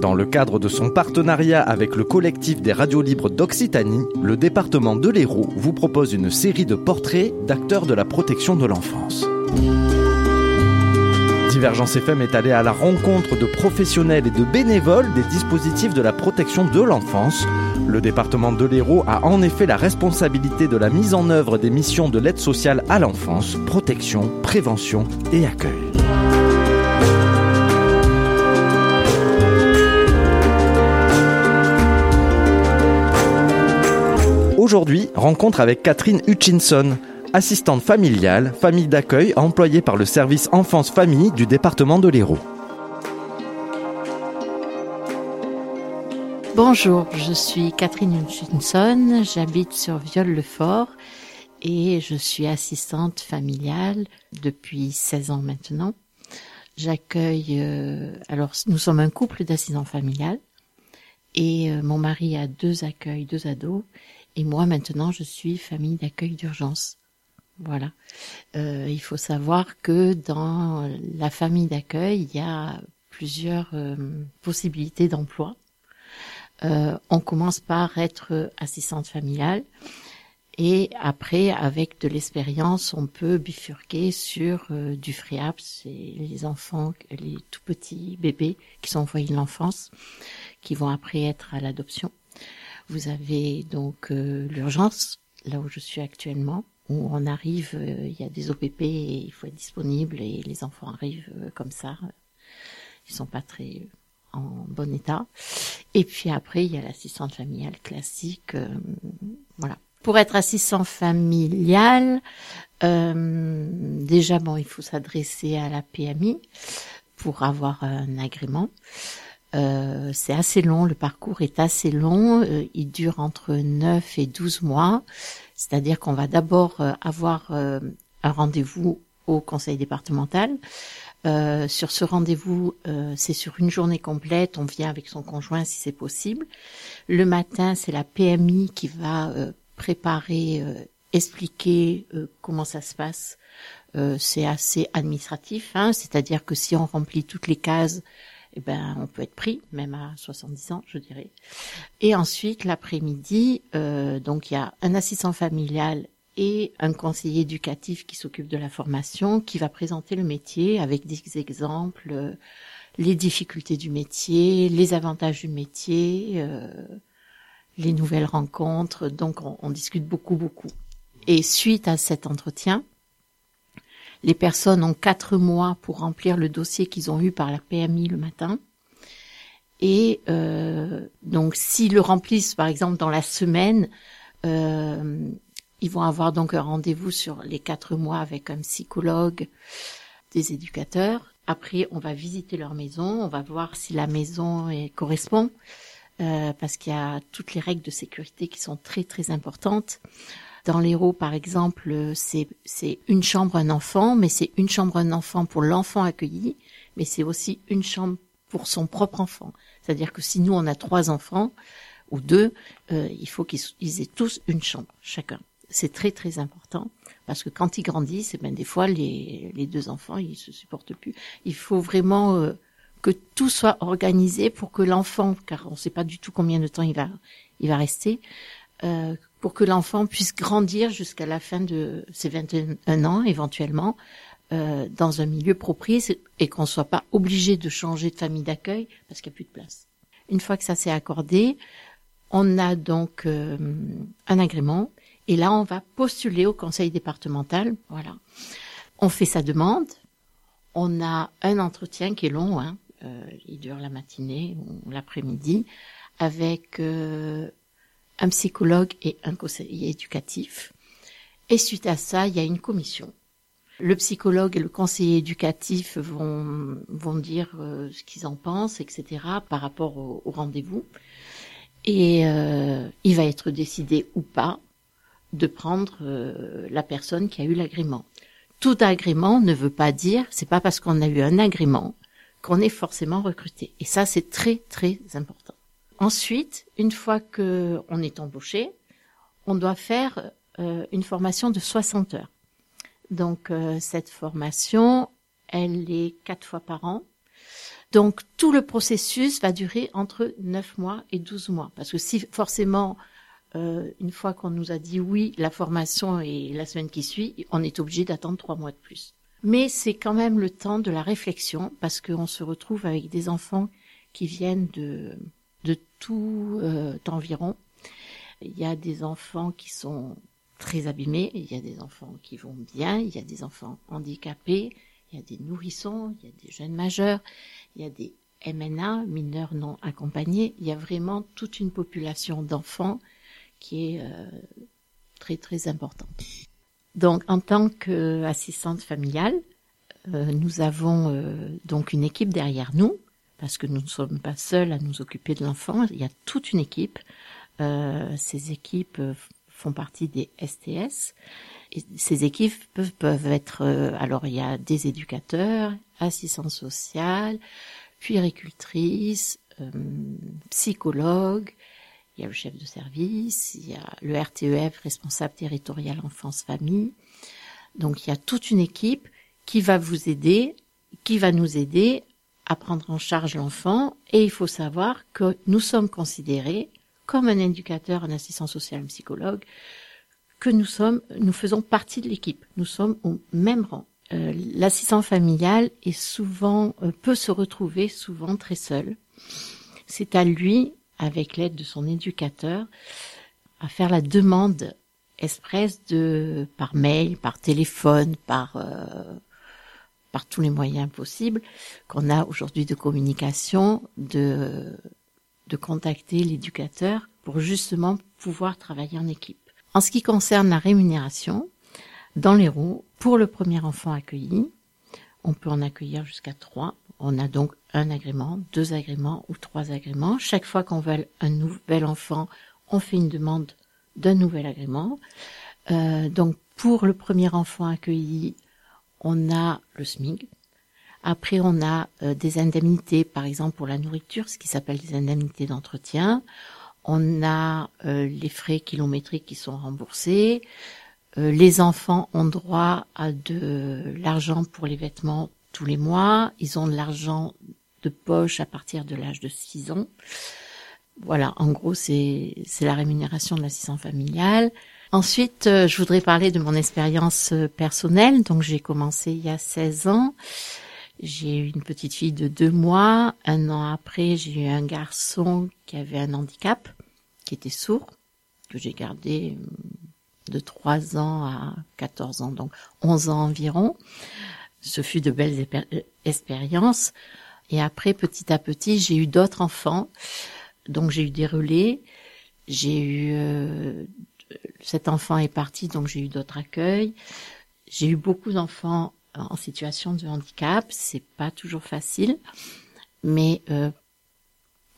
Dans le cadre de son partenariat avec le collectif des radios libres d'Occitanie, le département de l'Hérault vous propose une série de portraits d'acteurs de la protection de l'enfance. Divergence FM est allé à la rencontre de professionnels et de bénévoles des dispositifs de la protection de l'enfance. Le département de l'Hérault a en effet la responsabilité de la mise en œuvre des missions de l'aide sociale à l'enfance, protection, prévention et accueil. Aujourd'hui, rencontre avec Catherine Hutchinson, assistante familiale, famille d'accueil employée par le service enfance-famille du département de l'Hérault. Bonjour, je suis Catherine Hutchinson, j'habite sur Viol-le-Fort et je suis assistante familiale depuis 16 ans maintenant. J'accueille, euh, alors nous sommes un couple d'assistants familiales et euh, mon mari a deux accueils, deux ados et moi maintenant je suis famille d'accueil d'urgence. Voilà. Euh, il faut savoir que dans la famille d'accueil, il y a plusieurs euh, possibilités d'emploi. Euh, on commence par être assistante familiale et après, avec de l'expérience, on peut bifurquer sur du FRIAP, c'est les enfants, les tout petits bébés qui sont envoyés de l'enfance, qui vont après être à l'adoption. Vous avez donc l'urgence, là où je suis actuellement, où on arrive, euh, il y a des OPP et il faut être disponible et les enfants arrivent euh, comme ça. Ils sont pas très en bon état. Et puis après, il y a l'assistante familiale classique. Euh, voilà. Pour être assistant familial, déjà bon, il faut s'adresser à la PMI pour avoir un agrément. Euh, c'est assez long, le parcours est assez long, il dure entre 9 et 12 mois. C'est-à-dire qu'on va d'abord euh, avoir euh, un rendez-vous au conseil départemental. Euh, sur ce rendez-vous, c'est sur une journée complète. On vient avec son conjoint si c'est possible. Le matin, c'est la PMI qui va préparer, expliquer comment ça se passe. c'est assez administratif, hein, c'est-à-dire que si on remplit toutes les cases, eh ben, on peut être pris, même à 70 ans, je dirais. Et ensuite, l'après-midi, euh, donc il y a un assistant familial et un conseiller éducatif qui s'occupe de la formation, qui va présenter le métier avec des exemples, euh, les difficultés du métier, les avantages du métier, euh, les nouvelles rencontres. Donc on, on discute beaucoup, beaucoup. Et suite à cet entretien, les personnes ont quatre mois pour remplir le dossier qu'ils ont eu par la PMI le matin. Et euh, donc, s'ils le remplissent, par exemple, dans la semaine, euh, ils vont avoir donc un rendez-vous sur les quatre mois avec un psychologue, des éducateurs. Après, on va visiter leur maison, on va voir si la maison est, correspond, euh, parce qu'il y a toutes les règles de sécurité qui sont très très importantes. Dans l'héros, par exemple, c'est une chambre un enfant, mais c'est une chambre un enfant pour l'enfant accueilli, mais c'est aussi une chambre pour son propre enfant. C'est-à-dire que si nous on a trois enfants ou deux, euh, il faut qu'ils aient tous une chambre chacun. C'est très très important parce que quand ils grandissent, eh ben des fois les, les deux enfants ils se supportent plus. Il faut vraiment euh, que tout soit organisé pour que l'enfant, car on ne sait pas du tout combien de temps il va il va rester, euh, pour que l'enfant puisse grandir jusqu'à la fin de ses 21 ans éventuellement euh, dans un milieu propice et qu'on ne soit pas obligé de changer de famille d'accueil parce qu'il n'y a plus de place. Une fois que ça s'est accordé, on a donc euh, un agrément et là on va postuler au conseil départemental. Voilà, on fait sa demande. On a un entretien qui est long, hein, euh, il dure la matinée ou l'après-midi, avec euh, un psychologue et un conseiller éducatif. Et suite à ça, il y a une commission. Le psychologue et le conseiller éducatif vont, vont dire euh, ce qu'ils en pensent, etc., par rapport au, rendez-vous. Et euh, il va être décidé ou pas de prendre euh, la personne qui a eu l'agrément. Tout agrément ne veut pas dire, c'est pas parce qu'on a eu un agrément qu'on est forcément recruté. Et ça, c'est très, très important. Ensuite, une fois que on est embauché, on doit faire euh, une formation de 60 heures. Donc euh, cette formation, elle est quatre fois par an. Donc tout le processus va durer entre 9 mois et 12 mois. Parce que si forcément, euh, une fois qu'on nous a dit oui, la formation est la semaine qui suit, on est obligé d'attendre 3 mois de plus. Mais c'est quand même le temps de la réflexion parce qu'on se retrouve avec des enfants qui viennent de, de tout euh, environ. Il y a des enfants qui sont très abîmés, il y a des enfants qui vont bien, il y a des enfants handicapés, il y a des nourrissons, il y a des jeunes majeurs, il y a des MNA, mineurs non accompagnés, il y a vraiment toute une population d'enfants qui est euh, très très importante. Donc en tant qu'assistante familiale, euh, nous avons euh, donc une équipe derrière nous, parce que nous ne sommes pas seuls à nous occuper de l'enfant, il y a toute une équipe. ces équipes font partie des STS. Ces équipes peuvent, être, alors il y a des éducateurs, assistants sociales, puéricultrices, euh, psychologues, il y a le chef de service, il y a le RTEF, responsable territorial enfance-famille. Donc il y a toute une équipe qui va vous aider, qui va nous aider à prendre en charge l'enfant et il faut savoir que nous sommes considérés comme un éducateur, un assistant social, un psychologue, que nous sommes, nous faisons partie de l'équipe. Nous sommes au même rang. Euh, l'assistant familial est souvent euh, peut se retrouver souvent très seul. C'est à lui, avec l'aide de son éducateur, à faire la demande express de par mail, par téléphone, par euh, par tous les moyens possibles qu'on a aujourd'hui de communication, de de contacter l'éducateur pour justement pouvoir travailler en équipe. En ce qui concerne la rémunération, dans les roues, pour le premier enfant accueilli, on peut en accueillir jusqu'à trois. On a donc un agrément, deux agréments ou trois agréments. Chaque fois qu'on veut un nouvel enfant, on fait une demande d'un nouvel agrément. Euh, donc pour le premier enfant accueilli, on a le SMIG. Après, on a euh, des indemnités, par exemple pour la nourriture, ce qui s'appelle des indemnités d'entretien. On a euh, les frais kilométriques qui sont remboursés. Euh, les enfants ont droit à de l'argent pour les vêtements tous les mois. Ils ont de l'argent de poche à partir de l'âge de 6 ans. Voilà, en gros, c'est la rémunération de l'assistant familial. Ensuite, euh, je voudrais parler de mon expérience euh, personnelle. Donc, j'ai commencé il y a 16 ans. J'ai eu une petite fille de deux mois. Un an après, j'ai eu un garçon qui avait un handicap, qui était sourd, que j'ai gardé de 3 ans à 14 ans, donc 11 ans environ. Ce fut de belles expériences. Et après, petit à petit, j'ai eu d'autres enfants. Donc j'ai eu des relais. J'ai eu euh, cet enfant est parti, donc j'ai eu d'autres accueils. J'ai eu beaucoup d'enfants en situation de handicap. C'est pas toujours facile, mais euh,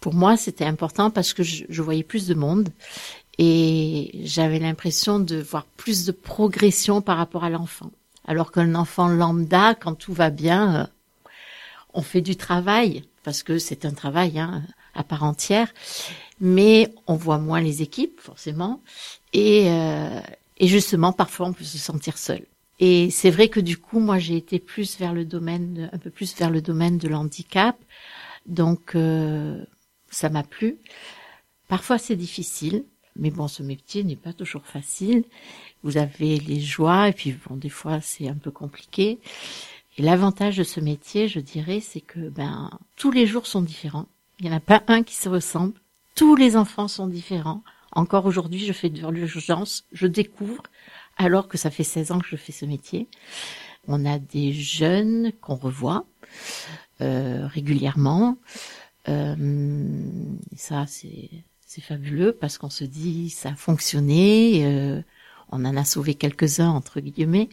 pour moi c'était important parce que je, voyais plus de monde et j'avais l'impression de voir plus de progression par rapport à l'enfant. Alors qu'un enfant lambda, quand tout va bien, euh, on fait du travail parce que c'est un travail hein, à part entière, mais on voit moins les équipes forcément et, euh, et justement parfois on peut se sentir seul. Et c'est vrai que du coup moi j'ai été plus vers le domaine, un peu plus vers le domaine de l'handicap, donc euh, ça m'a plu. Parfois c'est difficile, mais bon, ce métier n'est pas toujours facile. Vous avez les joies et puis bon, des fois c'est un peu compliqué. Et l'avantage de ce métier, je dirais, c'est que ben tous les jours sont différents. Il n'y en a pas un qui se ressemble. Tous les enfants sont différents. Encore aujourd'hui, je fais de l'urgence, je découvre, alors que ça fait 16 ans que je fais ce métier. On a des jeunes qu'on revoit euh, régulièrement. Euh, ça, c'est fabuleux parce qu'on se dit ça a fonctionné, euh, on en a sauvé quelques-uns entre guillemets.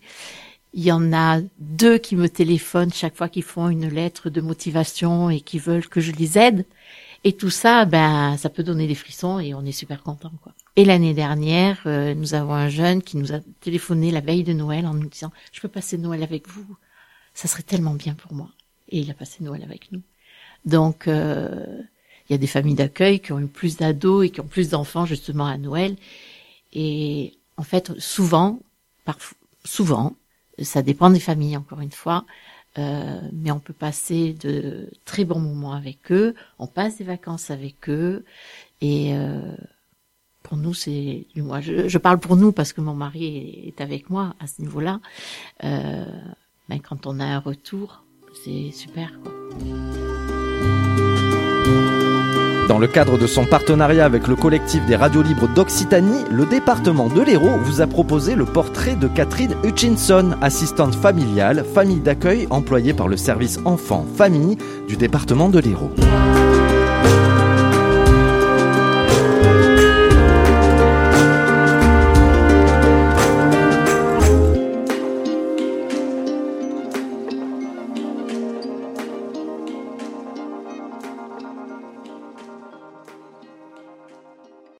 Il y en a deux qui me téléphonent chaque fois qu'ils font une lettre de motivation et qui veulent que je les aide. Et tout ça, ben, ça peut donner des frissons et on est super content, quoi. Et l'année dernière, euh, nous avons un jeune qui nous a téléphoné la veille de Noël en nous disant, je peux passer Noël avec vous. Ça serait tellement bien pour moi. Et il a passé Noël avec nous. Donc, euh, il y a des familles d'accueil qui ont eu plus d'ados et qui ont plus d'enfants justement à Noël. Et en fait, souvent, parfois, souvent, ça dépend des familles encore une fois, Euh, mais on peut passer de très bons moments avec eux, on passe des vacances avec eux, et euh, pour nous, c'est du moins, je, parle pour nous parce que mon mari est avec moi à ce niveau-là. Euh, mais quand on a un retour, c'est super. Quoi. Dans le cadre de son partenariat avec le collectif des radios libres d'Occitanie, le département de l'Hérault vous a proposé le portrait de Catherine Hutchinson, assistante familiale, famille d'accueil employée par le service enfants-famille du département de l'Hérault.